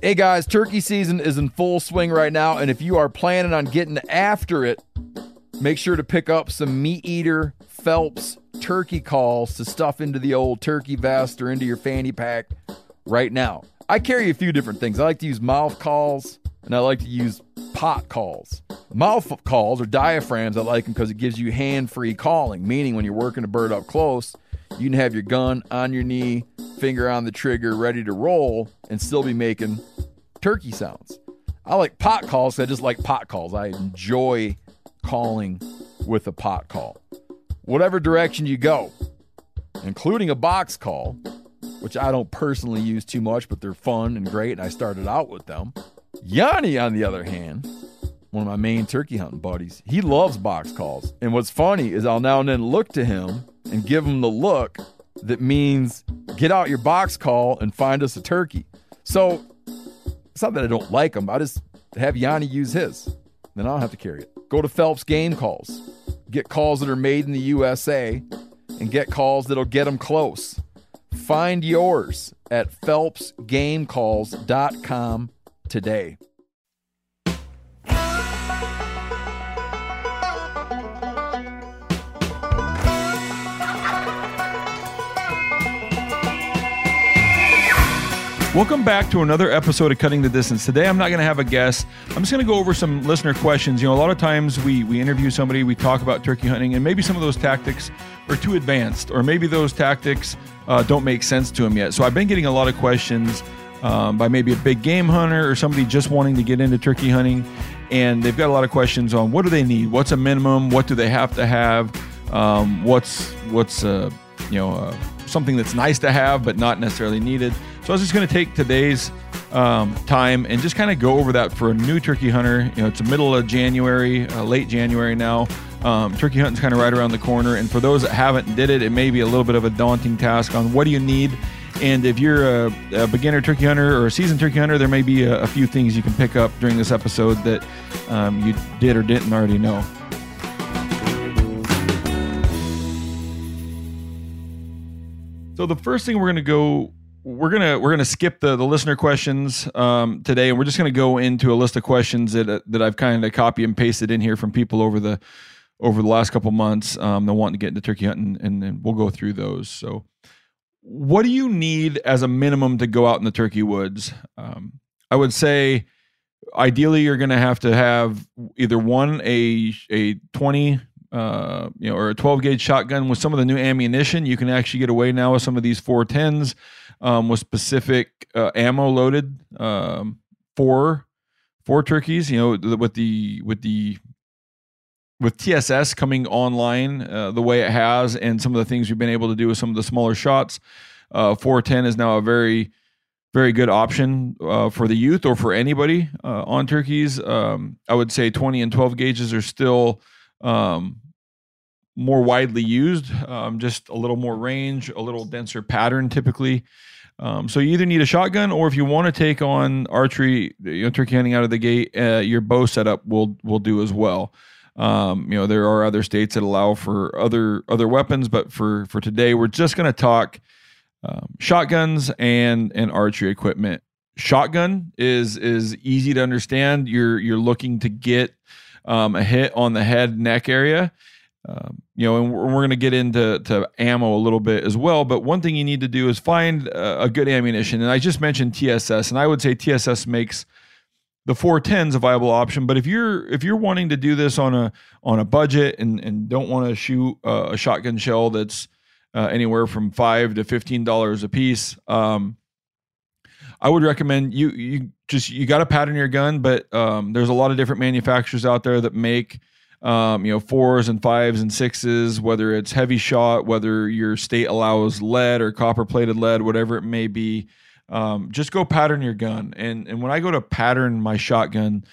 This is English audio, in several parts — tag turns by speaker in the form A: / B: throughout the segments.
A: Hey guys, turkey season is in full swing right now, and if you are planning on getting after it, make sure to pick up some Meat Eater Phelps turkey calls to stuff into the old turkey vest or into your fanny pack right now. I carry a few different things. I like to use mouth calls and I like to use pot calls. Mouth calls or diaphragms, I like them because it gives you hand free calling, meaning when you're working a bird up close, you can have your gun on your knee, finger on the trigger, ready to roll, and still be making turkey sounds. I like pot calls. I just like pot calls. I enjoy calling with a pot call. Whatever direction you go, including a box call, which I don't personally use too much, but they're fun and great, and I started out with them. Yanni, on the other hand, one of my main turkey hunting buddies, he loves box calls. And what's funny is I'll now and then look to him and give them the look that means get out your box call and find us a turkey. So it's not that I don't like them. I just have Yanni use his. Then I don't have to carry it. Go to Phelps Game Calls. Get calls that are made in the USA and get calls that'll get them close. Find yours at phelpsgamecalls.com today.
B: Welcome back to another episode of Cutting the Distance. Today, I'm not going to have a guest. I'm just going to go over some listener questions. You know, a lot of times we we interview somebody, we talk about turkey hunting, and maybe some of those tactics are too advanced, or maybe those tactics uh, don't make sense to them yet. So I've been getting a lot of questions um, by maybe a big game hunter or somebody just wanting to get into turkey hunting, and they've got a lot of questions on what do they need, what's a minimum, what do they have to have, um, what's what's uh, you know uh, something that's nice to have but not necessarily needed. So I was just going to take today's um, time and just kind of go over that for a new turkey hunter. You know, it's the middle of January, uh, late January now. Um, turkey hunting's kind of right around the corner, and for those that haven't did it, it may be a little bit of a daunting task on what do you need. And if you're a, a beginner turkey hunter or a seasoned turkey hunter, there may be a, a few things you can pick up during this episode that um, you did or didn't already know. So the first thing we're going to go we're gonna we're gonna skip the the listener questions um, today, and we're just gonna go into a list of questions that that I've kind of copy and pasted in here from people over the over the last couple months um, that want to get into turkey hunting, and, we'll go through those. So, what do you need as a minimum to go out in the turkey woods? Um, I would say, ideally, you're to have to have either one a a 20 uh, you know, or a 12 gauge shotgun with some of the new ammunition. You can actually get away now with some of these 410s um, specific uh, ammo loaded um, for for turkeys. You know, with the with the with TSS coming online uh, the way it has, and some of the things we've been able to do with some of the smaller shots, uh, 410 is now a very very good option uh, for the youth or for anybody uh, on turkeys. Um, I would say 20 and 12 gauges are still um, more widely used, um, just a little more range, a little denser pattern typically. Um, so you either need a shotgun, or if you want to take on archery, you know, turkey hunting out of the gate, uh, your bow setup will will do as well. Um, you know, there are other states that allow for other other weapons, but for for today, we're just going to talk um, shotguns and and archery equipment. Shotgun is is easy to understand. You're you're looking to get um, a hit on the head neck area. Um, you know, and we're, going to get into to ammo a little bit as well. But one thing you need to do is find a, a good ammunition. And I just mentioned TSS, and I would say TSS makes the 410s a viable option. But if you're if you're wanting to do this on a on a budget and and don't want to shoot a shotgun shell that's uh, anywhere from five to fifteen dollars a piece, um, I would recommend you you just you got to pattern your gun. But um, there's a lot of different manufacturers out there that make um, you know, fours and fives and sixes, whether it's heavy shot, whether your state allows lead or copper plated lead, whatever it may be. Um, just go pattern your gun. And and when I go to pattern my shotgun,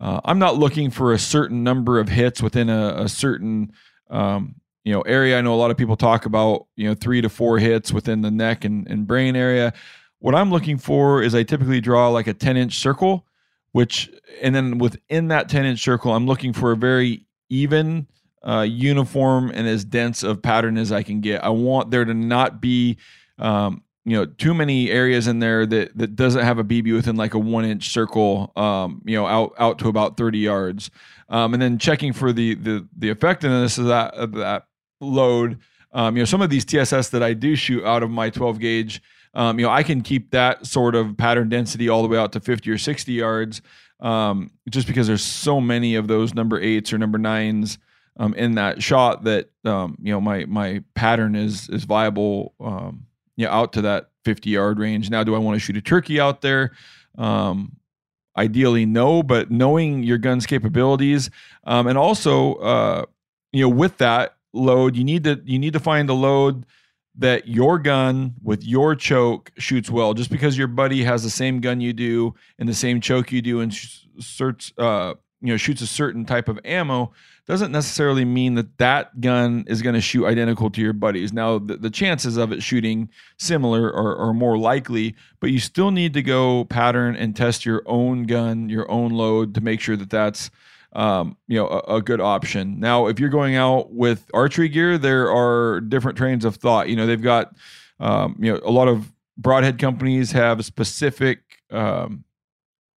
B: uh, I'm not looking for a certain number of hits within a, a certain um, you know area. I know a lot of people talk about you know three to four hits within the neck and, and brain area. What I'm looking for is I typically draw like a 10 inch circle, which and then within that 10 inch circle, I'm looking for a very even, uh, uniform, and as dense of pattern as I can get. I want there to not be um, you know too many areas in there that that doesn't have a BB within like a one inch circle um, you know out out to about 30 yards um, and then checking for the the the effectiveness of that of that load um, you know some of these TSS that I do shoot out of my 12 gauge um, you know I can keep that sort of pattern density all the way out to 50 or 60 yards um, just because there's so many of those number eights or number nines um, in that shot that um, you know my my pattern is is viable um, you know, out to that 50 yard range. Now, do I want to shoot a turkey out there? Um, ideally, no, but knowing your gun's capabilities, um, and also, uh, you know, with that load, you need to you need to find a load that your gun with your choke shoots well. Just because your buddy has the same gun you do and the same choke you do and shoots, uh, you know, shoots a certain type of ammo doesn't necessarily mean that that gun is going to shoot identical to your buddies. Now, the, the chances of it shooting similar are, are, more likely, but you still need to go pattern and test your own gun, your own load to make sure that that's um, you know a, a, good option. Now, if you're going out with archery gear, there are different trains of thought. You know, they've got um, you know a lot of broadhead companies have specific um,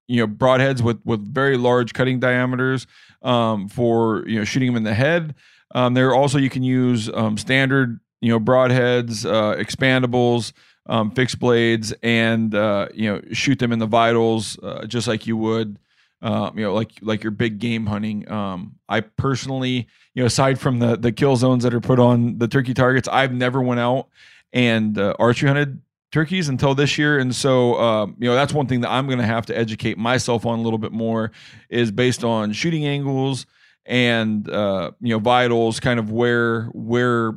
B: you know broadheads with with very large cutting diameters um, for you know shooting them in the head. Um, there also you can use um, standard you know broadheads, uh, expandables, um, fixed blades, and uh, you know shoot them in the vitals uh, just like you would. Uh, you know, like like your big game hunting. Um, I personally, you know, aside from the the kill zones that are put on the turkey targets, I've never went out and uh, archery hunted turkeys until this year and so um, you know that's one thing that i'm going to have to educate myself on a little bit more is based on shooting angles and uh, you know vitals kind of where where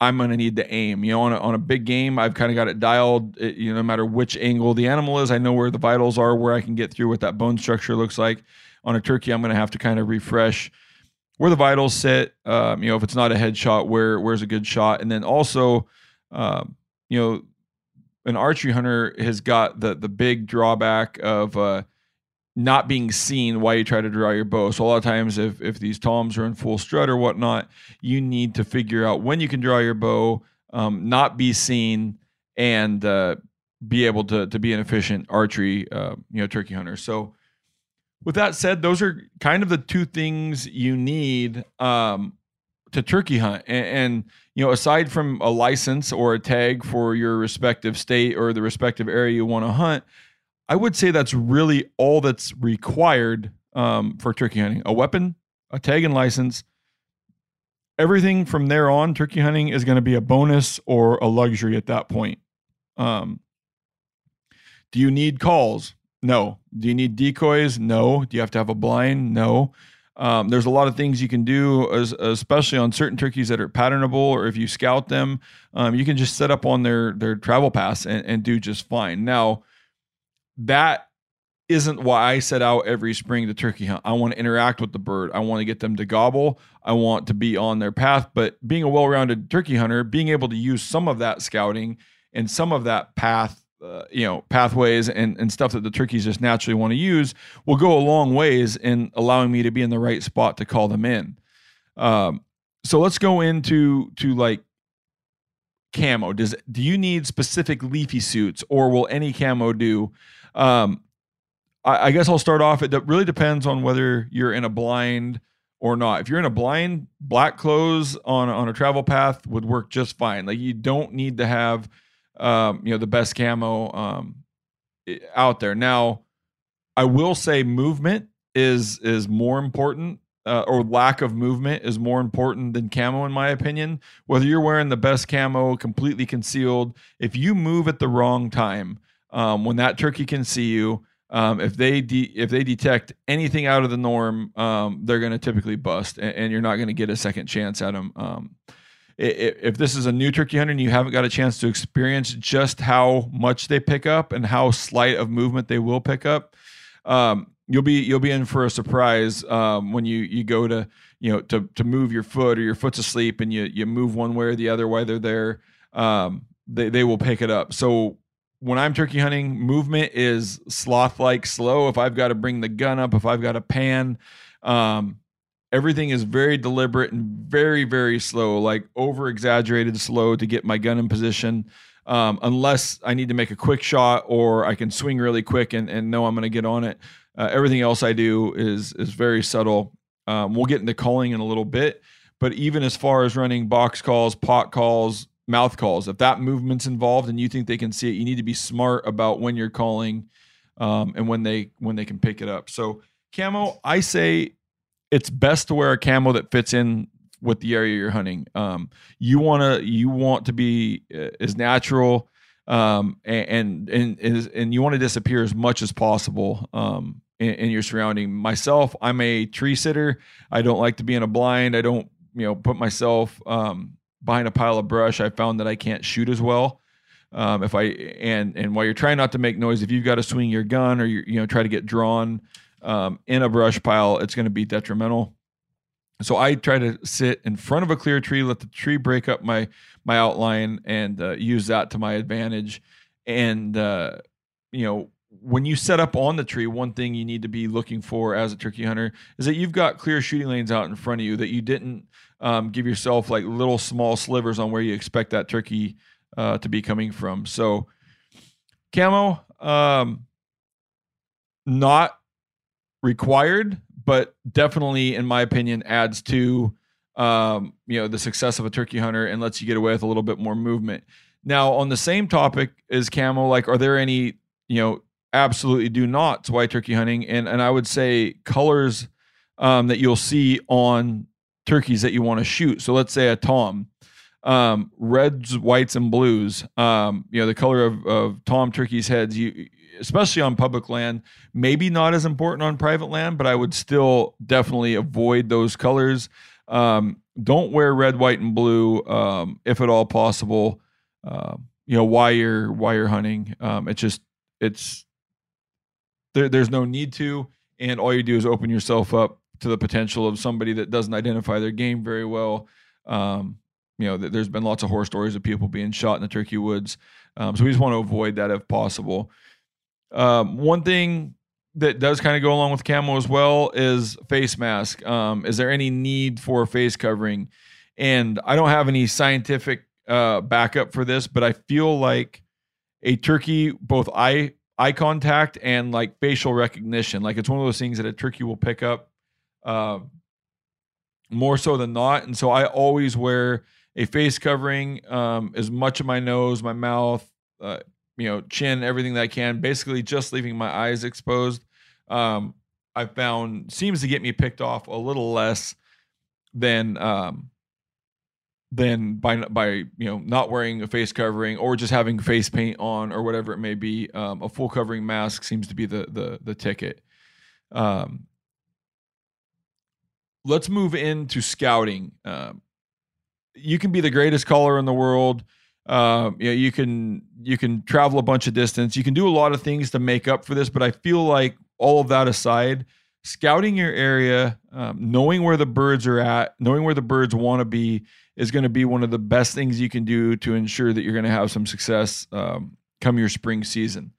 B: i'm going to need to aim. You know on a, on a big game i've kind of got it dialed it, you know no matter which angle the animal is i know where the vitals are where i can get through what that bone structure looks like. On a turkey i'm going to have to kind of refresh where the vitals sit um, you know if it's not a headshot where where's a good shot. And then also um, you know an archery hunter has got the the big drawback of uh, not being seen while you try to draw your bow. So a lot of times, if if these toms are in full strut or whatnot, you need to figure out when you can draw your bow, um, not be seen, and uh, be able to to be an efficient archery, uh, you know, turkey hunter. So. With that said, those are kind of the two things you need um, to turkey hunt and, and, you know aside from a license or a tag for your respective state or the respective area you want to hunt i would say that's really all that's required um, for turkey hunting. A weapon a tag and license everything from there on turkey hunting is going to be a bonus or a luxury at that point. Um, do you need calls? No. Do you need decoys? No. Do you have to have a blind? No. Um, there's a lot of things you can do, as, especially on certain turkeys that are patternable, or if you scout them, um, you can just set up on their their travel pass and, and do just fine. Now, that isn't why I set out every spring to turkey hunt. I want to interact with the bird. I want to get them to gobble. I want to be on their path. But being a well-rounded turkey hunter, being able to use some of that scouting and some of that path uh, you know pathways and, and stuff that the turkeys just naturally want to use will go a long ways in allowing me to be in the right spot to call them in um, so let's go into to like camo does do you need specific leafy suits or will any camo do um, I, I guess i'll start off it really depends on whether you're in a blind or not. If you're in a blind black clothes on on a travel path would work just fine. Like you don't need to have um, you know, the best camo um, out there. Now, I will say movement is is more important uh, or lack of movement is more important than camo in my opinion. Whether you're wearing the best camo completely concealed if you move at the wrong time um, when that turkey can see you um, if they de- if they detect anything out of the norm um, they're going to typically bust and, and you're not going to get a second chance at them um, if this is a new turkey hunter and you haven't got a chance to experience just how much they pick up and how slight of movement they will pick up, um, you'll be you'll be in for a surprise um, when you you go to you know to to move your foot or your foot's asleep and you you move one way or the other while they're there. Um, they they will pick it up. So when I'm turkey hunting, movement is sloth like slow. If I've got to bring the gun up, if I've got to pan, um, everything is very deliberate and very very slow, like over exaggerated slow to get my gun in position. Um, unless I need to make a quick shot or I can swing really quick and, and know I'm going to get on it. Uh, everything else I do is is very subtle. Um, we'll get into calling in a little bit, but even as far as running box calls, pot calls, mouth calls, if that movement's involved and you think they can see it, you need to be smart about when you're calling um, and when they when they can pick it up. So camo, I say it's best to wear a camo that fits in with the area you're hunting. Um, you wanna you want to be uh, as natural um, and and and, and you want to disappear as much as possible um, in, in, your surrounding. Myself, I'm a tree sitter. I don't like to be in a blind. I don't you know put myself um, behind a pile of brush. I found that I can't shoot as well. Um, if I and and while you're trying not to make noise, if you've got to swing your gun or you you know try to get drawn um, in a brush pile, it's going to be detrimental. So I try to sit in front of a clear tree, let the tree break up my my outline, and uh, use that to my advantage. And uh, you know, when you set up on the tree, one thing you need to be looking for as a turkey hunter is that you've got clear shooting lanes out in front of you. That you didn't um, give yourself like little small slivers on where you expect that turkey uh, to be coming from. So, camo, um, not required, but definitely, in my opinion, adds to um, you know the success of a turkey hunter and lets you get away with a little bit more movement. Now, on the same topic is camo. Like, are there any you know absolutely do not white turkey hunting? And and I would say colors um, that you'll see on turkeys that you want to shoot. So let's say a tom, um, reds, whites, and blues. Um, you know the color of, of tom turkeys' heads. You especially on public land. Maybe not as important on private land, but I would still definitely avoid those colors. Um, don't wear red, white, and blue um, if at all possible. Uh, you know why you're why you're hunting. Um, it's just it's there, there's no need to, and all you do is open yourself up to the potential of somebody that doesn't identify their game very well. Um, you know, there's been lots of horror stories of people being shot in the turkey woods. Um, so we just want to avoid that if possible. Um, one thing that does kind of go along with camo as well is face mask. Um, is there any need for face covering? And I don't have any scientific uh, backup for this, but I feel like a turkey, both eye eye contact and like facial recognition, like it's one of those things that a turkey will pick up uh, more so than not. And so I always wear a face covering um, as much of my nose, my mouth, uh, you know, chin, everything that I can, basically just leaving my eyes exposed. Um, I found seems to get me picked off a little less than um, than by by you know not wearing a face covering or just having face paint on or whatever it may be. Um, a full covering mask seems to be the the the ticket. Um, let's move into scouting. Um, you can be the greatest caller in the world. Uh, you know, you can you can travel a bunch of distance. You can do a lot of things to make up for this, but I feel like all of that aside, scouting your area, um, knowing where the birds are at, knowing where the birds want to be, is going to be one of the best things you can do to ensure that you're going to have some success um, come your spring season.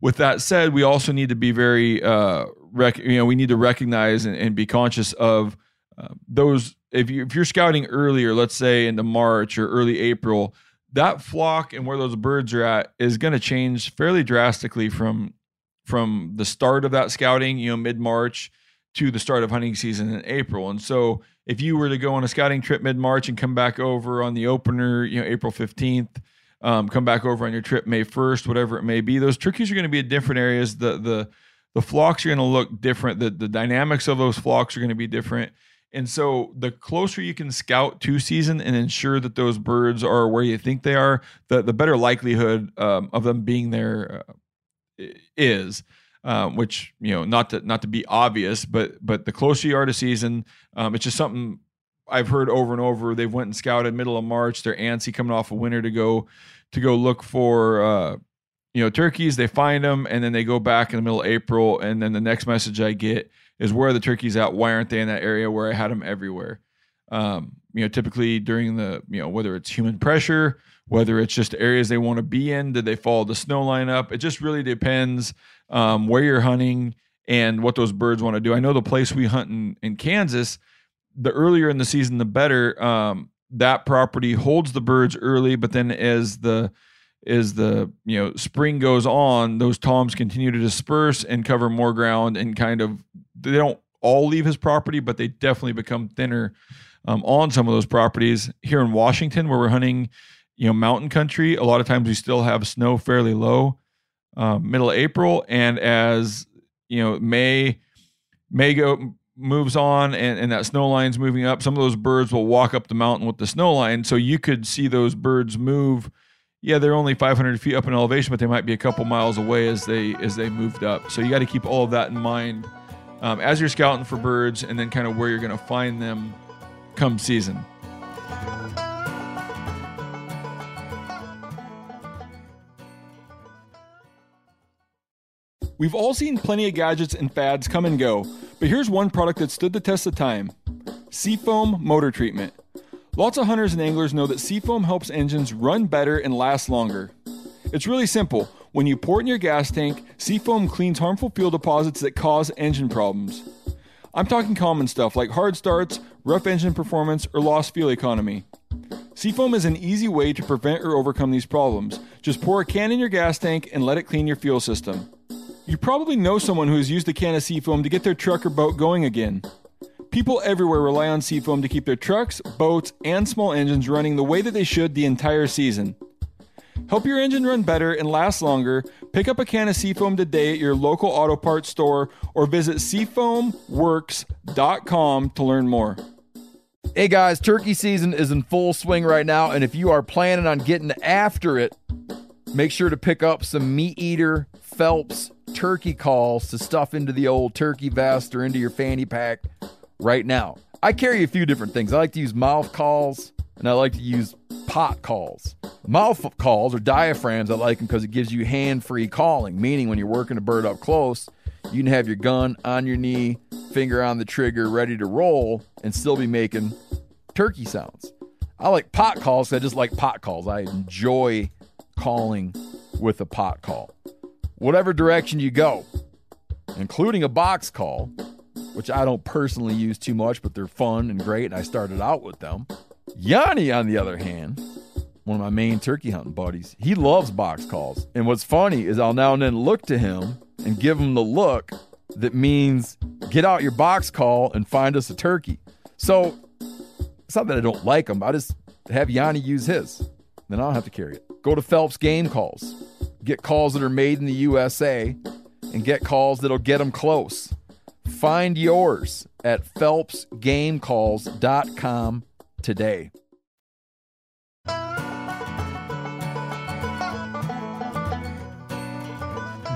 B: With that said, we also need to be very, uh, rec- you know, we need to recognize and, and be conscious of uh, those. If you if you're scouting earlier, let's say into March or early April, that flock and where those birds are at is going to change fairly drastically from from the start of that scouting, you know, mid March to the start of hunting season in April. And so if you were to go on a scouting trip mid March and come back over on the opener, you know, April 15th, um, come back over on your trip May 1st, whatever it may be, those turkeys are going to be in different areas. The the the flocks are going to look different. The the dynamics of those flocks are going to be different. And so the closer you can scout to season and ensure that those birds are where you think they are, the, the better likelihood um, of them being there uh, is. Um, which you know, not to not to be obvious, but but the closer you are to season, um, it's just something I've heard over and over. They've went and scouted middle of March. They're antsy coming off of winter to go to go look for uh, you know, turkeys, they find them and then they go back in the middle of April. And then the next message I get is where are the turkeys at? Why aren't they in that area where I had them everywhere? Um, you know, typically during the, you know, whether it's human pressure, whether it's just areas they want to be in, did they follow the snow line up? It just really depends um, where you're hunting and what those birds want to do. I know the place we hunt in, in Kansas, the earlier in the season, the better. Um, that property holds the birds early, but then as the as the you know spring goes on, those toms continue to disperse and cover more ground and kind of they don't all leave his property, but they definitely become thinner um, on some of those properties. Here in Washington, where we're hunting, you know, mountain country, a lot of times we still have snow fairly low, uh, middle April, and as you know, May May go moves on and, and that snow line's moving up, some of those birds will walk up the mountain with the snow line. So you could see those birds move. Yeah, they're only 500 feet up in elevation, but they might be a couple miles away as they as they moved up. So you got to keep all of that in mind um, as you're scouting for birds, and then kind of where you're going to find them come season. We've all seen plenty of gadgets and fads come and go, but here's one product that stood the test of time Seafoam Motor Treatment. Lots of hunters and anglers know that Seafoam helps engines run better and last longer. It's really simple. When you pour it in your gas tank, Seafoam cleans harmful fuel deposits that cause engine problems. I'm talking common stuff like hard starts, rough engine performance, or lost fuel economy. Seafoam is an easy way to prevent or overcome these problems. Just pour a can in your gas tank and let it clean your fuel system. You probably know someone who has used a can of Seafoam to get their truck or boat going again. People everywhere rely on Seafoam to keep their trucks, boats, and small engines running the way that they should the entire season. Help your engine run better and last longer. Pick up a can of Seafoam today at your local auto parts store or visit seafoamworks.com to learn more.
A: Hey guys, turkey season is in full swing right now, and if you are planning on getting after it, make sure to pick up some Meat Eater Phelps turkey calls to stuff into the old turkey vest or into your fanny pack right now. I carry a few different things. I like to use mouth calls and I like to use pot calls. Mouth calls or diaphragms, I like them because it gives you hand free calling, meaning when you're working a bird up close, you can have your gun on your knee, finger on the trigger, ready to roll, and still be making turkey sounds. I like pot calls. I just like pot calls. I enjoy calling with a pot call whatever direction you go, including a box call, which I don't personally use too much, but they're fun and great, and I started out with them. Yanni, on the other hand, one of my main turkey hunting buddies, he loves box calls. And what's funny is I'll now and then look to him and give him the look that means get out your box call and find us a turkey. So it's not that I don't like him, I just have Yanni use his. Then I don't have to carry it. Go to Phelps Game Calls get calls that are made in the USA, and get calls that'll get them close. Find yours at phelpsgamecalls.com today.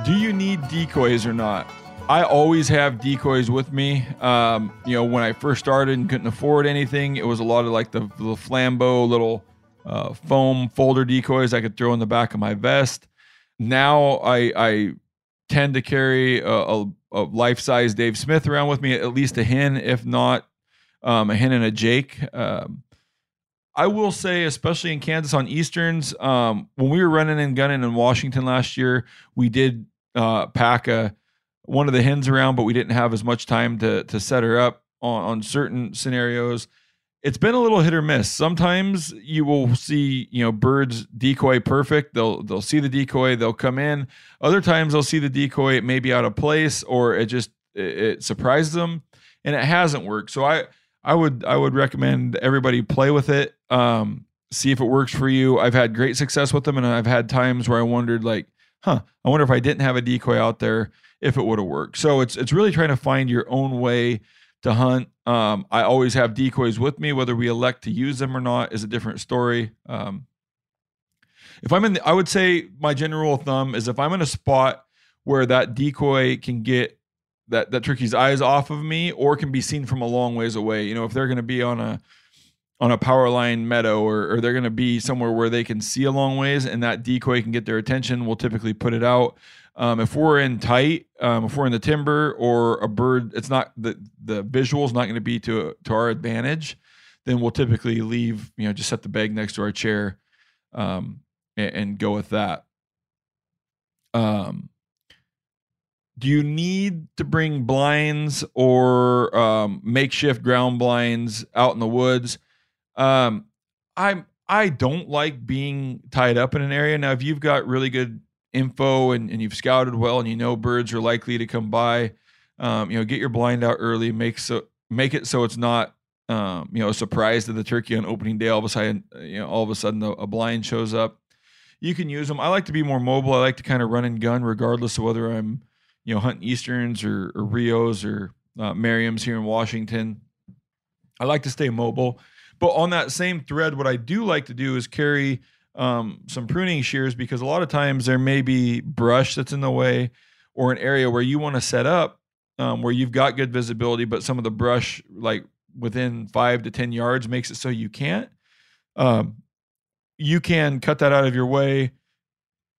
B: Do you need decoys or not? I always have decoys with me. Um, you know, when I first started and couldn't afford anything, it was a lot of like the, the Flambeau little uh, foam folder decoys I could throw in the back of my vest now I I tend to carry a, a, a life size Dave Smith around with me, at least a hen, if not um, a hen and a Jake. Um, I will say, especially in Kansas on Easterns, um, when we were running and gunning in Washington last year, we did uh, pack a one of the hens around, but we didn't have as much time to to set her up on, on certain scenarios it's been a little hit or miss. Sometimes you will see, you know, birds decoy perfect. They'll they'll see the decoy, they'll come in. Other times they'll see the decoy, it may be out of place, or it just it, it surprises them, and it hasn't worked. So I I would I would recommend everybody play with it, um, see if it works for you. I've had great success with them, and I've had times where I wondered like, huh, I wonder if I didn't have a decoy out there, if it would have worked. So it's it's really trying to find your own way to hunt. Um, I always have decoys with me. Whether we elect to use them or not is a different story. Um, if I'm in, the, I would say my general thumb is if I'm in a spot where that decoy can get that that turkey's eyes off of me or can be seen from a long ways away. You know, if they're going to be on a on a power line meadow or, or they're going to be somewhere where they can see a long ways and that decoy can get their attention, we'll typically put it out. Um, if we're in tight, um, if we're in the timber or a bird, it's not the the visual is not going to be to to our advantage. Then we'll typically leave, you know, just set the bag next to our chair, um, and, and go with that. Um, do you need to bring blinds or um, makeshift ground blinds out in the woods? Um, I'm I don't like being tied up in an area. Now, if you've got really good info and, and you've scouted well and you know birds are likely to come by, um, you know, get your blind out early. Make so make it so it's not um, you know a surprise to the turkey on opening day. All of a sudden, you know, all of a sudden a, a blind shows up. You can use them. I like to be more mobile. I like to kind of run and gun, regardless of whether I'm you know hunting easterns or, or rios or uh, merriams here in Washington. I like to stay mobile. But on that same thread, what I do like to do is carry um, some pruning shears because a lot of times there may be brush that's in the way or an area where you want to set up um, where you've got good visibility, but some of the brush, like within five to 10 yards, makes it so you can't. Um, you can cut that out of your way,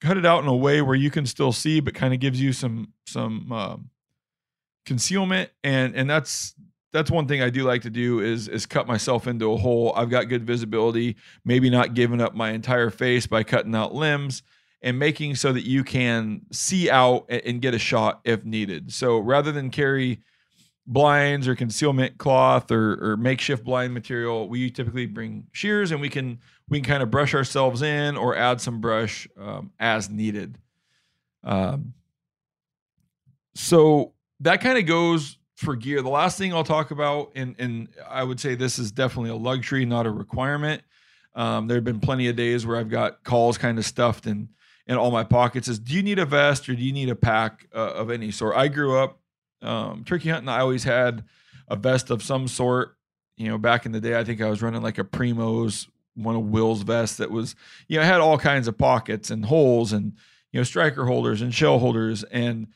B: cut it out in a way where you can still see, but kind of gives you some some um, concealment, and and that's that's one thing I do like to do is is cut myself into a hole. I've got good visibility, maybe not giving up my entire face by cutting out limbs and making so that you can see out and get a shot if needed. So rather than carry blinds or concealment cloth or, or makeshift blind material, we typically bring shears and we can we can kind of brush ourselves in or add some brush um, as needed. Um, so that kind of goes for gear. The last thing I'll talk about, and and I would say this is definitely a luxury, not a requirement. Um, there have been plenty of days where I've got calls kind of stuffed in in all my pockets. Is do you need a vest or do you need a pack uh, of any sort? I grew up um, turkey hunting. I always had a vest of some sort. You know, back in the day, I think I was running like a Primos, one of Will's vests that was, you know, had all kinds of pockets and holes and you know striker holders and shell holders and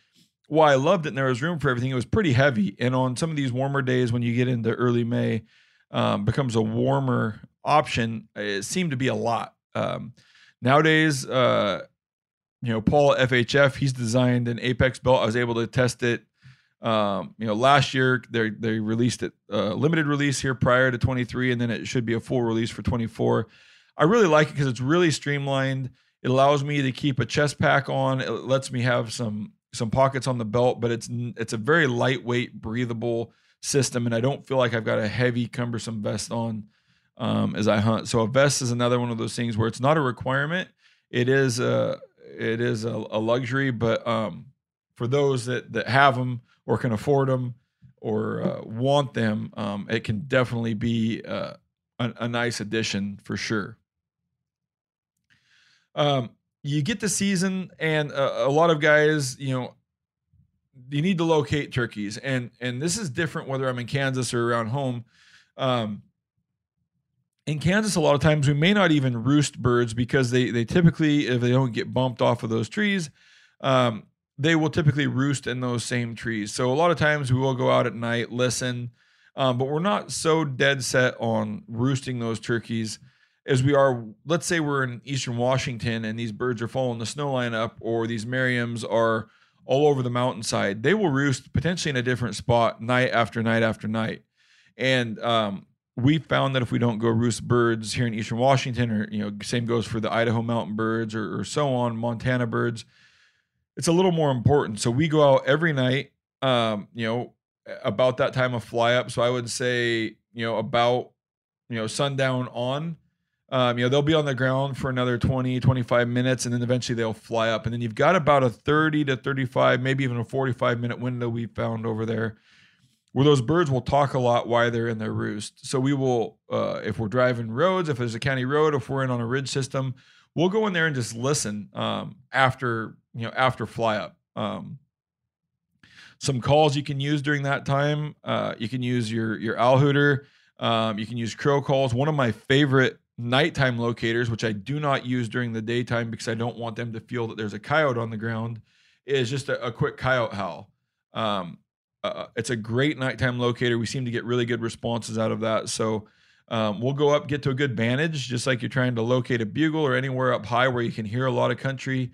B: why I loved it and there was room for everything. It was pretty heavy. And on some of these warmer days when you get into early May, um, becomes a warmer option. It seemed to be a lot. Um, nowadays, uh, you know, Paul FHF, he's designed an Apex belt. I was able to test it. Um, you know, last year they they released it uh, limited release here prior to 23, and then it should be a full release for 24. I really like it because it's really streamlined. It allows me to keep a chest pack on. It lets me have some some pockets on the belt, but it's it's a very lightweight, breathable system, and I don't feel like I've got a heavy, cumbersome vest on um, as I hunt. So a vest is another one of those things where it's not a requirement. It is a it is a, a luxury, but um, for those that that have them or can afford them or uh, want them, um, it can definitely be uh, a, a, nice addition for sure. Um, you get the season, and a, a lot of guys, you know, you need to locate turkeys, and and this is different whether I'm in Kansas or around home. Um, in Kansas, a lot of times we may not even roost birds because they they typically, if they don't get bumped off of those trees, um, they will typically roost in those same trees. So a lot of times we will go out at night, listen, um, but we're not so dead set on roosting those turkeys as we are, let's say we're in eastern Washington and these birds are following the snow line up, or these Merriams are all over the mountainside, they will roost potentially in a different spot night after night after night. And um, we found that if we don't go roost birds here in eastern Washington, or you know, same goes for the Idaho mountain birds or, or so on, Montana birds, it's a little more important. So we go out every night, um, you know, about that time of fly up. So I would say, you know, about you know sundown on um, you know, they'll be on the ground for another 20, 25 minutes, and then eventually they'll fly up. And then you've got about a 30 to 35, maybe even a 45 minute window we found over there where those birds will talk a lot while they're in their roost. So we will, uh, if we're driving roads, if there's a county road, if we're in on a ridge system, we'll go in there and just listen um, after, you know, after fly up. Um, some calls you can use during that time. Uh, you can use your your owl hooter. Um, you can use crow calls. One of my favorite nighttime locators, which I do not use during the daytime because I don't want them to feel that there's a coyote on the ground, is just a, a quick coyote howl. Um, uh, it's a great nighttime locator. We seem to get really good responses out of that. So Um, we'll go up, get to a good vantage, just like you're trying to locate a bugle or anywhere up high where you can hear a lot of country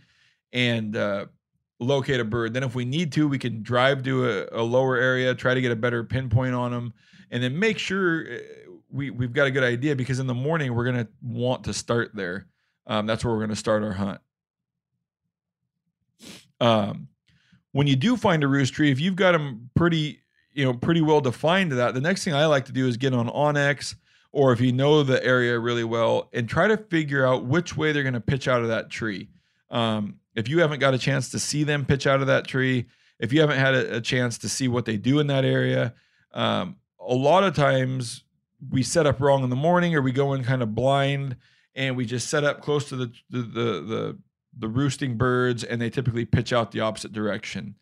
B: and uh, locate a bird. Then, if we need to, we can drive to a, a, lower area, try to get a better pinpoint on them, and then make sure uh, we, we've got a good idea because in the morning we're to want to start there. Um, that's where we're to start our hunt. Um, when you do find a roost tree, if you've got them pretty, you know, pretty well defined to that, the next thing I like to do is get on onX or if you know the area really well and try to figure out which way they're to pitch out of that tree. Um, if you haven't got a chance to see them pitch out of that tree, if you haven't had a, a chance to see what they do in that area, um, a lot of times we set up wrong in the morning or we go in kind of blind and we just set up close to the the the, the, the roosting birds and they typically pitch out the opposite direction.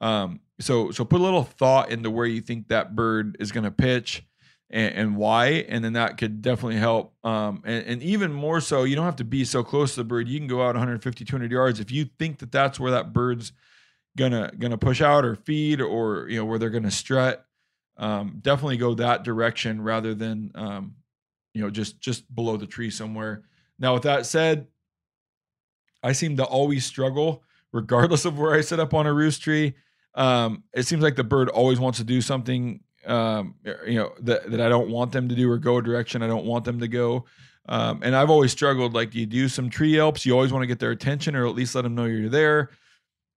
B: Um, so so put a little thought into where you think that bird is going to pitch and, and, why, and then that could definitely help. Um, and, and, even more so, you don't have to be so close to the bird. You can go out 150, 200 yards if you think that that's where that bird's gonna gonna push out or feed or you know where they're gonna strut. Um, definitely go that direction rather than um, you know just just below the tree somewhere. Now, with that said, I seem to always struggle, regardless of where I set up on a roost tree. Um, it seems like the bird always wants to do something um, you know that that I don't want them to do or go a direction I don't want them to go. Um, and I've always struggled. Like, you do some tree yelps? You always want to get their attention, or at least let them know you're there,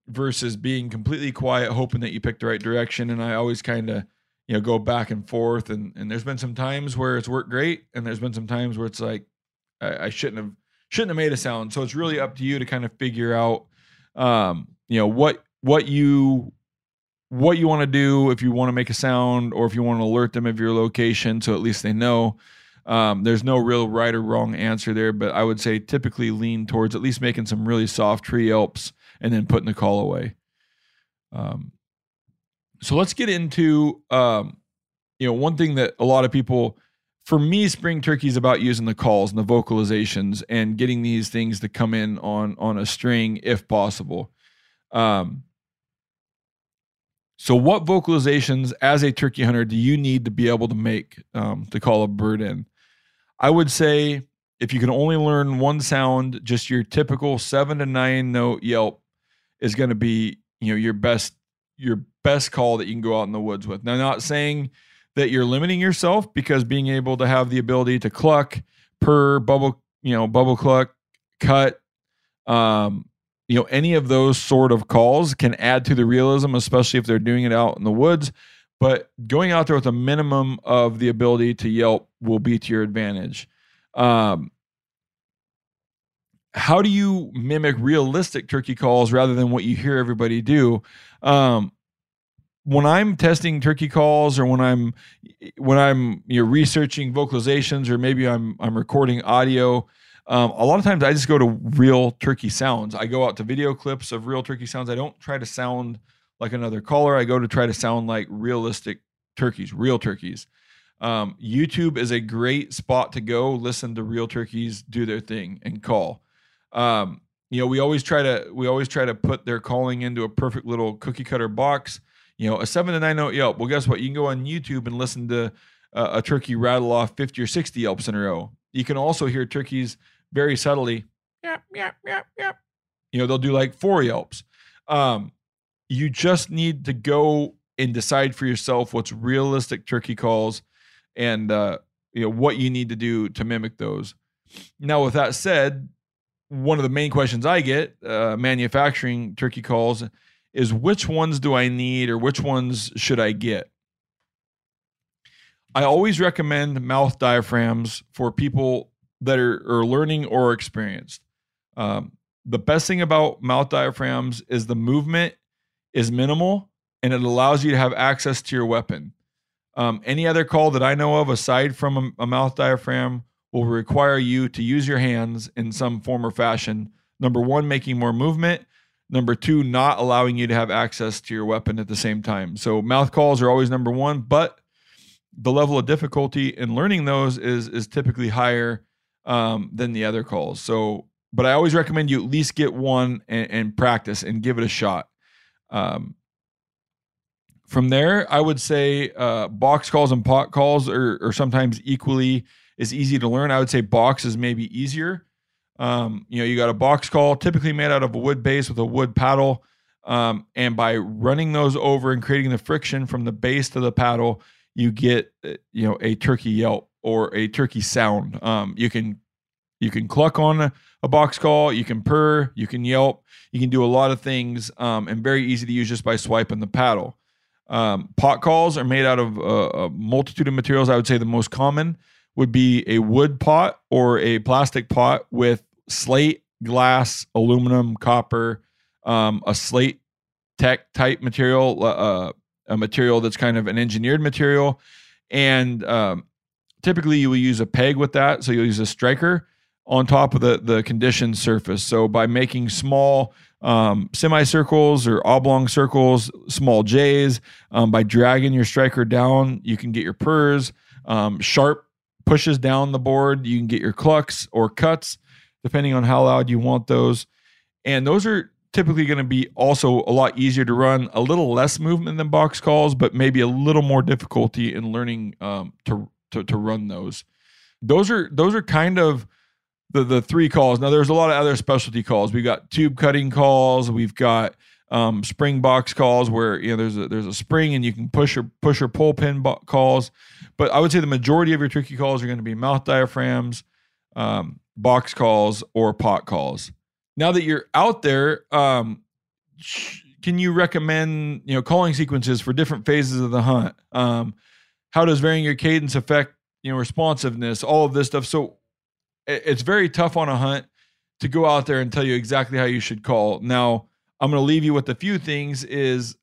B: versus being completely quiet, hoping that you pick the right direction. And I always kind of, you know, go back and forth. And and there's been some times where it's worked great, and there's been some times where it's like I, I shouldn't have shouldn't have made a sound. So it's really up to you to kind of figure out, um, you know, what what you what you want to do if you want to make a sound or if you want to alert them of your location so at least they know. Um, there's no real right or wrong answer there, but I would say typically lean towards at least making some really soft tree yelps and then putting the call away. Um, so let's get into um, you know one thing that a lot of people for me spring turkey is about using the calls and the vocalizations and getting these things to come in on on a string if possible um, so, what vocalizations as a turkey hunter do you need to be able to make um, to call a bird in? I would say if you can only learn one sound, just your typical seven to nine note yelp is going to be you know your best your best call that you can go out in the woods with. Now, not saying that you're limiting yourself because being able to have the ability to cluck, purr bubble, you know, bubble cluck, cut, um, you know any of those sort of calls can add to the realism especially if they're doing it out in the woods. But going out there with a minimum of the ability to yelp will be to your advantage. Um, how do you mimic realistic turkey calls rather than what you hear everybody do um, when i'm testing turkey calls or when i'm when i'm you know researching vocalizations or maybe i'm i'm recording audio um, a lot of times I just go to real turkey sounds. I go out to video clips of real turkey sounds. I don't try to sound like another caller. I go to try to sound like realistic turkeys, real turkeys. Um, YouTube is a great spot to go listen to real turkeys do their thing and call. Um, you know, we always try to we always try to put their calling into a perfect little cookie cutter box. You know, a seven to nine note yelp. Well, guess what? You can go on YouTube and listen to uh, a turkey rattle off fifty or sixty yelps in a row. You can also hear turkeys very subtly, yep, yep, yep, yep. You know, they'll do like four yelps. Um, you just need to go and decide for yourself what's realistic turkey calls and uh, you know what you need to do to mimic those. Now, with that said, one of the main questions I get uh, manufacturing turkey calls is which ones do I need or which ones should I get? I always recommend mouth diaphragms for people that are, are learning or experienced. Um, the best thing about mouth diaphragms is the movement is minimal and it allows you to have access to your weapon. Um, any other call that I know of aside from a, a, mouth diaphragm will require you to use your hands in some form or fashion. Number one, making more movement. Number two, not allowing you to have access to your weapon at the same time. So mouth calls are always number one, but the level of difficulty in learning those is is typically higher um, than the other calls. So, but I always recommend you at least get one and, and practice and give it a shot. Um, from there, I would say uh, box calls and pot calls are, are sometimes equally as easy to learn. I would say box is maybe easier. Um, you know, you got a box call typically made out of a wood base with a wood paddle. Um, and by running those over and creating the friction from the base to the paddle, you get uh, you know a turkey yelp or a turkey sound. Um, you can you can cluck on a, a, box call, you can purr, you can yelp, you can do a lot of things, um, and very easy to use just by swiping the paddle. Um, pot calls are made out of a multitude of materials. I would say the most common would be a wood pot or a plastic pot with slate, glass, aluminum, copper, um, a slate tech type material, uh, uh, a material that's kind of an engineered material. And um, typically you will use a peg with that. So you'll use a striker on top of the, the conditioned surface. So by making small um, semicircles or oblong circles, small J's, um, by dragging your striker down, you can get your purrs. Um, sharp pushes down the board, you can get your clucks or cuts, depending on how loud you want those. And those are typically going to be also a lot easier to run, a little less movement than box calls, but maybe a little more difficulty in learning um, to, to to run those. Those are those are kind of the the three calls. Now there's a lot of other specialty calls. We've got tube cutting calls. We've got um, spring box calls where you know there's a there's a spring and you can push or push or pull pin bo- calls. But I would say the majority of your turkey calls are going to be mouth diaphragms, um, box calls, or pot calls. Now that you're out there, um, can you recommend you know calling sequences for different phases of the hunt? Um, how does varying your cadence affect you know responsiveness? All of this stuff. So it's very tough on a hunt to go out there and tell you exactly how you should call. Now, I'm going to leave you with a few things is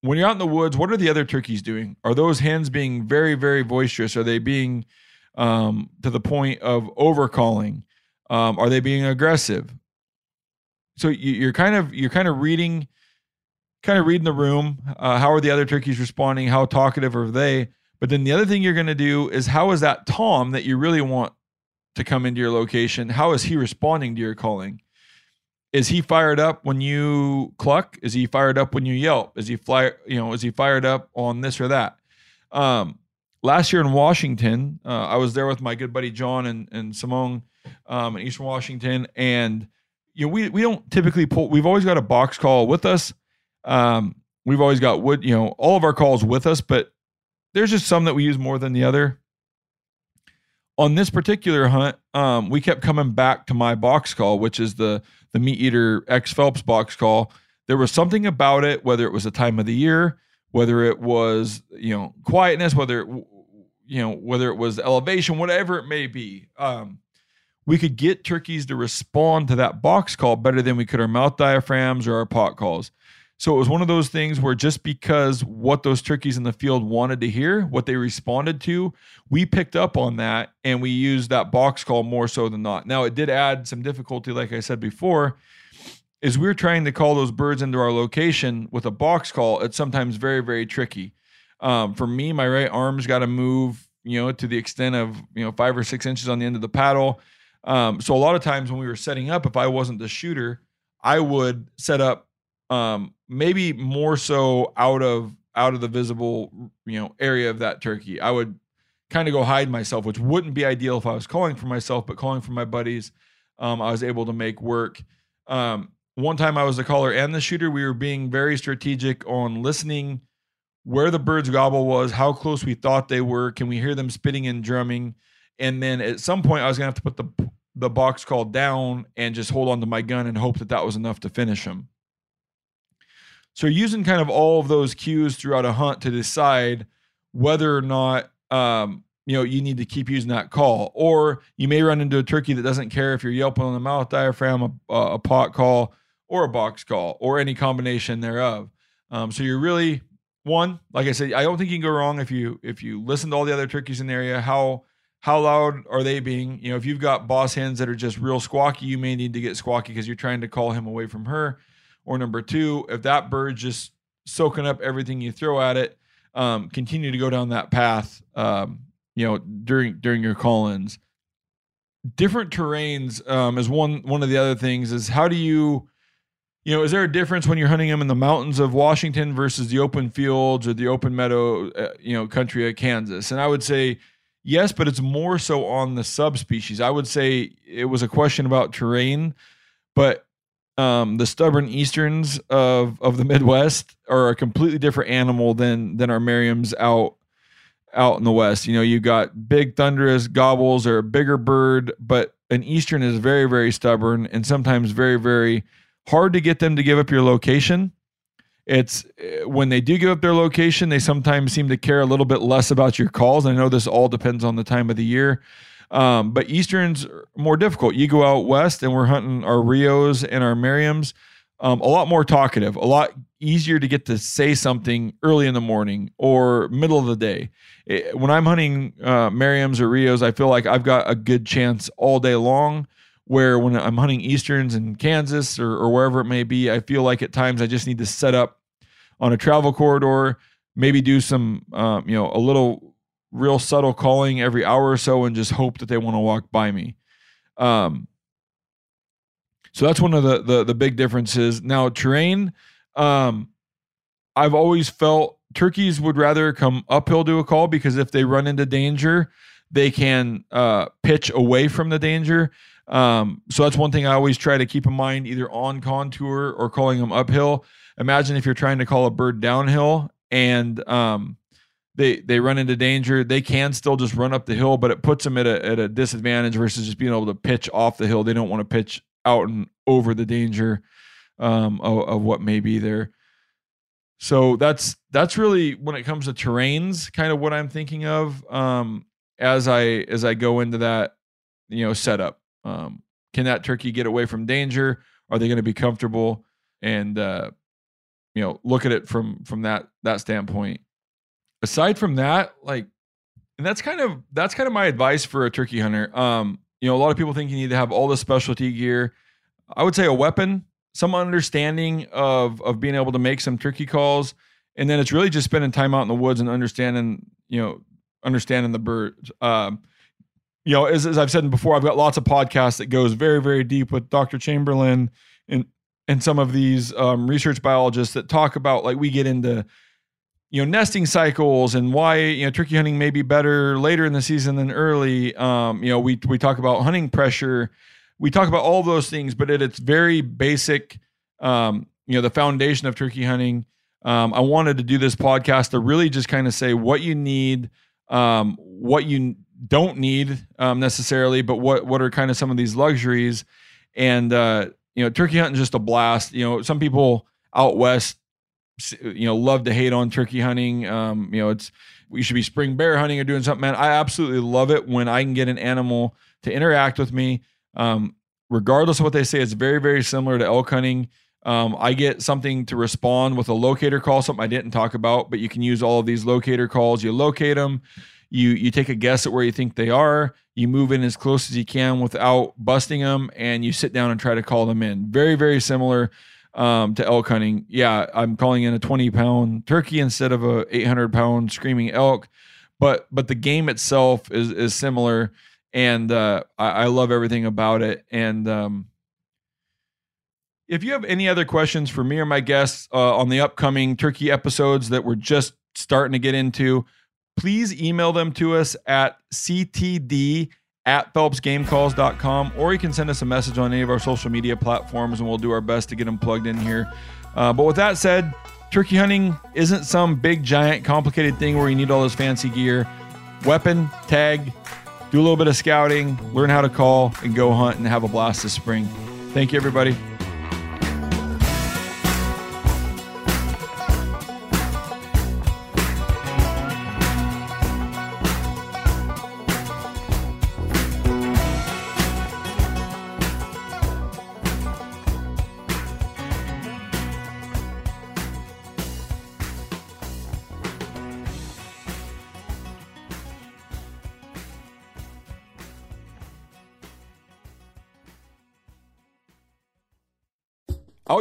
B: when you're out in the woods, what are the other turkeys doing? Are those hens being very, very boisterous? Are they being um, to the point of overcalling? Um, are they being aggressive? So you, are kind of you're kind of reading, kind of reading the room. Uh, how are the other turkeys responding? How talkative are they? But then the other thing you're going to do is how is that tom that you really want to come into your location? How is he responding to your calling? Is he fired up when you cluck? Is he fired up when you yelp? Is he fly? You know, is he fired up on this or that? Um, last year in Washington, uh, I was there with my good buddy John and and Simone um, in Eastern Washington, and you know we we don't typically pull. We've always got a box call with us. Um, we've always got wood. You know, all of our calls with us, but there's just some that we use more than the other on this particular hunt, um, we kept coming back to my box call, which is the the MeatEater X Phelps box call. There was something about it, whether it was the time of the year, whether it was you know quietness, whether it, you know whether it was elevation, whatever it may be. Um, we could get turkeys to respond to that box call better than we could our mouth diaphragms or our pot calls. So it was one of those things where just because what those turkeys in the field wanted to hear, what they responded to, we picked up on that and we used that box call more so than not. Now it did add some difficulty, like I said before, is we're trying to call those birds into our location with a box call. It's sometimes very, very tricky. Um, for me, my right arm's got to move, you know, to the extent of you know five or six inches on the end of the paddle. Um, so a lot of times when we were setting up, if I wasn't the shooter, I would set up um, maybe more so out of out of the visible you know area of that turkey. I would kind of go hide myself, which wouldn't be ideal if I was calling for myself, but calling for my buddies, um, I was able to make work. Um, one time I was the caller and the shooter. We were being very strategic on listening where the bird's gobble was, how close we thought they were, can we hear them spitting and drumming, and then at some point I was gonna have to put the the box call down and just hold on to my gun and hope that that was enough to finish them. So you're using kind of all of those cues throughout a hunt to decide whether or not um, you know you need to keep using that call, or you may run into a turkey that doesn't care if you're yelping on the mouth diaphragm, a, a pot call, or a box call, or any combination thereof. Um, so you're really one, like I said, I don't think you can go wrong if you if you listen to all the other turkeys in the area. How how loud are they being? You know, if you've got boss hens that are just real squawky, you may need to get squawky because you're trying to call him away from her. Or number two, if that bird's just soaking up everything you throw at it, um, continue to go down that path. Um, you know, during during your call-ins. Different terrains um, is one one of the other things. Is how do you you know, is there a difference when you're hunting them in the mountains of Washington versus the open fields or the open meadow, uh, you know, country of Kansas? And I would say yes, but it's more so on the subspecies. I would say it was a question about terrain, but um, the stubborn easterns of of the Midwest are a completely different animal than than our Merriam's out out in the West. You know, you got big thunderous gobbles or a bigger bird, but an eastern is very very stubborn and sometimes very very hard to get them to give up your location. It's eh, when they do give up their location, they sometimes seem to care a little bit less about your calls. I know this all depends on the time of the year. Um, but Easterns are more difficult. You go out west and we're hunting our Rios and our Merriams, um, a lot more talkative, a lot easier to get to say something early in the morning or middle of the day. It, eh, when I'm hunting uh, Merriams or Rios, I feel like I've got a good chance all day long. Where when I'm hunting Easterns in Kansas or, or wherever it may be, I feel like at times I just need to set up on a travel corridor, maybe do some, um, you know, a little real subtle calling every hour or so and just hope that they want to walk by me. Um, so that's one of the, the, the big differences. Now terrain, um, I've always felt turkeys would rather come uphill to a call because if they run into danger, they can uh, pitch away from the danger. Um, so that's one thing I always try to keep in mind, either on contour or calling them uphill. Imagine if you're trying to call a bird downhill and um, they they run into danger. They can still just run up the hill, but it puts them at a at a disadvantage versus just being able to pitch off the hill. They don't want to pitch out and over the danger um, of, of what may be there. So that's that's really when it comes to terrains, kind of what I'm thinking of um, as I as I go into that you know setup. Um, can that turkey get away from danger? Are they going to be comfortable? And uh, you know, look at it from from that that standpoint aside from that, like, and that's kind of that's kind of my advice for a turkey hunter. Um, you know, a lot of people think you need to have all the specialty gear. I would say a weapon, some understanding of of being able to make some turkey calls, and then it's really just spending time out in the woods and understanding, you know, understanding the birds. Um, you know, as, as I've said before, I've got lots of podcasts that goes very, very deep with Dr. Chamberlain and and some of these um, research biologists that talk about like we get into you know nesting cycles and why you know turkey hunting may be better later in the season than early. Um, you know we we talk about hunting pressure. We talk about all those things but at its very basic um, you know the foundation of turkey hunting. Um, i wanted to do this podcast to really just kind of say what you need um, what you don't need um, necessarily but what what are kind of some of these luxuries. And uh, you know turkey hunting is just a blast. You know some people out west you know love to hate on turkey hunting. Um, you know, it's we should be spring bear hunting or doing something. Man, I absolutely love it when I can get an animal to interact with me. Um, regardless of what they say, it's very very similar to elk hunting. Um, I get something to respond with a locator call, something I didn't talk about, but you can use all of these locator calls. You locate them, you you take a guess at where you think they are, you move in as close as you can without busting them, and you sit down and try to call them in. Very very similar um, to elk hunting. Yeah, I'm calling in a 20 pound turkey instead of a 800 pound screaming elk, but but the game itself is is similar, and uh, I, I love everything about it. And um, if you have any other questions for me or my guests uh, on the upcoming turkey episodes that we're just starting to get into, please email them to us at ctd at phelpsgamecalls.com or you can send us a message on any of our social media platforms and we'll do our best to get them plugged in here. Uh, but with that said, turkey hunting isn't some big, giant, complicated thing where you need all this fancy gear. Weapon, tag, do a little bit of scouting, learn how to call, and go hunt and have a blast this spring. Thank you, everybody.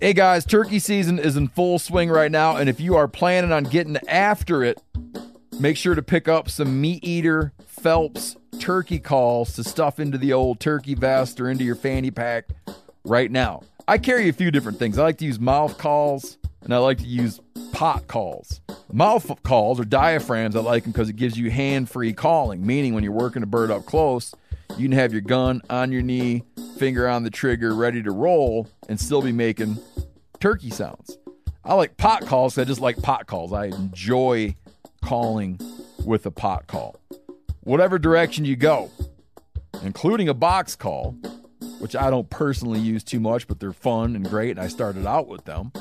A: Hey guys, turkey season is in full swing right now, and if you are planning on getting after it, make sure to pick up some MeatEater Phelps turkey calls to stuff into the old turkey vest or into your fanny pack right now. I carry a few different things. I like to use mouth calls and I like to use pot calls. Mouth calls or diaphragms, I like them because it gives you hand free calling, meaning when you're working a bird up close, you can have your gun on your knee, finger on the trigger, ready to roll, and still be making turkey sounds. I like pot calls. I just like pot calls. I enjoy calling with a pot call. Whatever direction you go, including a box call, which I don't personally use too much, but they're fun and great, and I started out with them.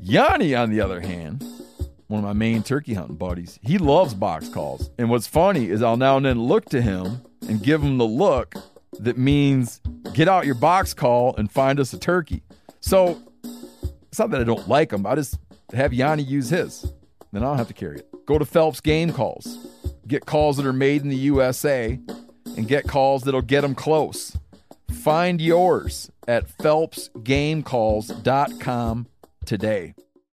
A: Yanni, on the other hand, one of my main turkey hunting buddies, he loves box calls. And what's funny is I'll now and then look to him and give them the look that means get out your box call and find us a turkey. So it's not that I don't like them. I just have Yanni use his. Then I don't have to carry it. Go to Phelps Game Calls. Get calls that are made in the USA and get calls that'll get them close. Find yours at phelpsgamecalls.com today.